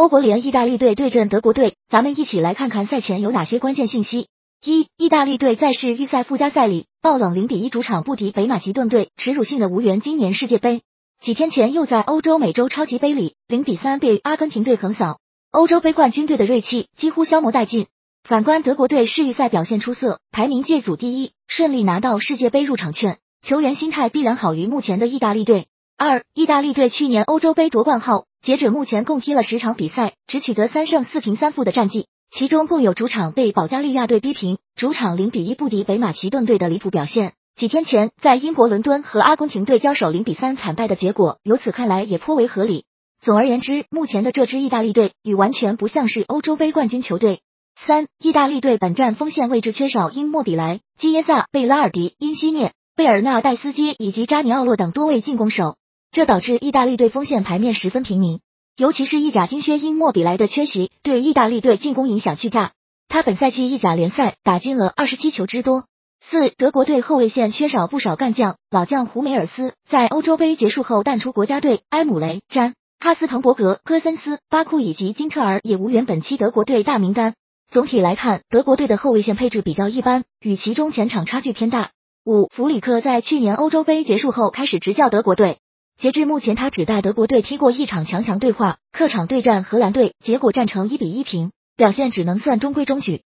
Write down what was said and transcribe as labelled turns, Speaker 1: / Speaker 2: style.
Speaker 1: 欧国联意大利队对阵德国队，咱们一起来看看赛前有哪些关键信息。一、意大利队在世预赛附加赛里爆冷零比一主场不敌北马其顿队，耻辱性的无缘今年世界杯。几天前又在欧洲美洲超级杯里零比三被阿根廷队横扫，欧洲杯冠军队的锐气几乎消磨殆尽。反观德国队世预赛表现出色，排名届组第一，顺利拿到世界杯入场券，球员心态必然好于目前的意大利队。二、意大利队去年欧洲杯夺冠后。截止目前，共踢了十场比赛，只取得三胜四平三负的战绩，其中共有主场被保加利亚队逼平，主场零比一不敌北马其顿队的离谱表现。几天前在英国伦敦和阿根廷队交手零比三惨败的结果，由此看来也颇为合理。总而言之，目前的这支意大利队与完全不像是欧洲杯冠军球队。三，意大利队本站锋线位置缺少因莫比莱、基耶萨、贝拉尔迪、因西涅、贝尔纳代斯基以及扎尼奥洛等多位进攻手。这导致意大利队锋线牌面十分平民，尤其是意甲金靴因莫比莱的缺席，对意大利队进攻影响巨大。他本赛季意甲联赛打进了二十七球之多。四，德国队后卫线缺少不少干将，老将胡梅尔斯在欧洲杯结束后淡出国家队，埃姆雷、詹、哈斯滕伯格、戈森斯、巴库以及金特尔也无缘本期德国队大名单。总体来看，德国队的后卫线配置比较一般，与其中前场差距偏大。五，弗里克在去年欧洲杯结束后开始执教德国队。截至目前，他只带德国队踢过一场强强对话，客场对战荷兰队，结果战成一比一平，表现只能算中规中矩。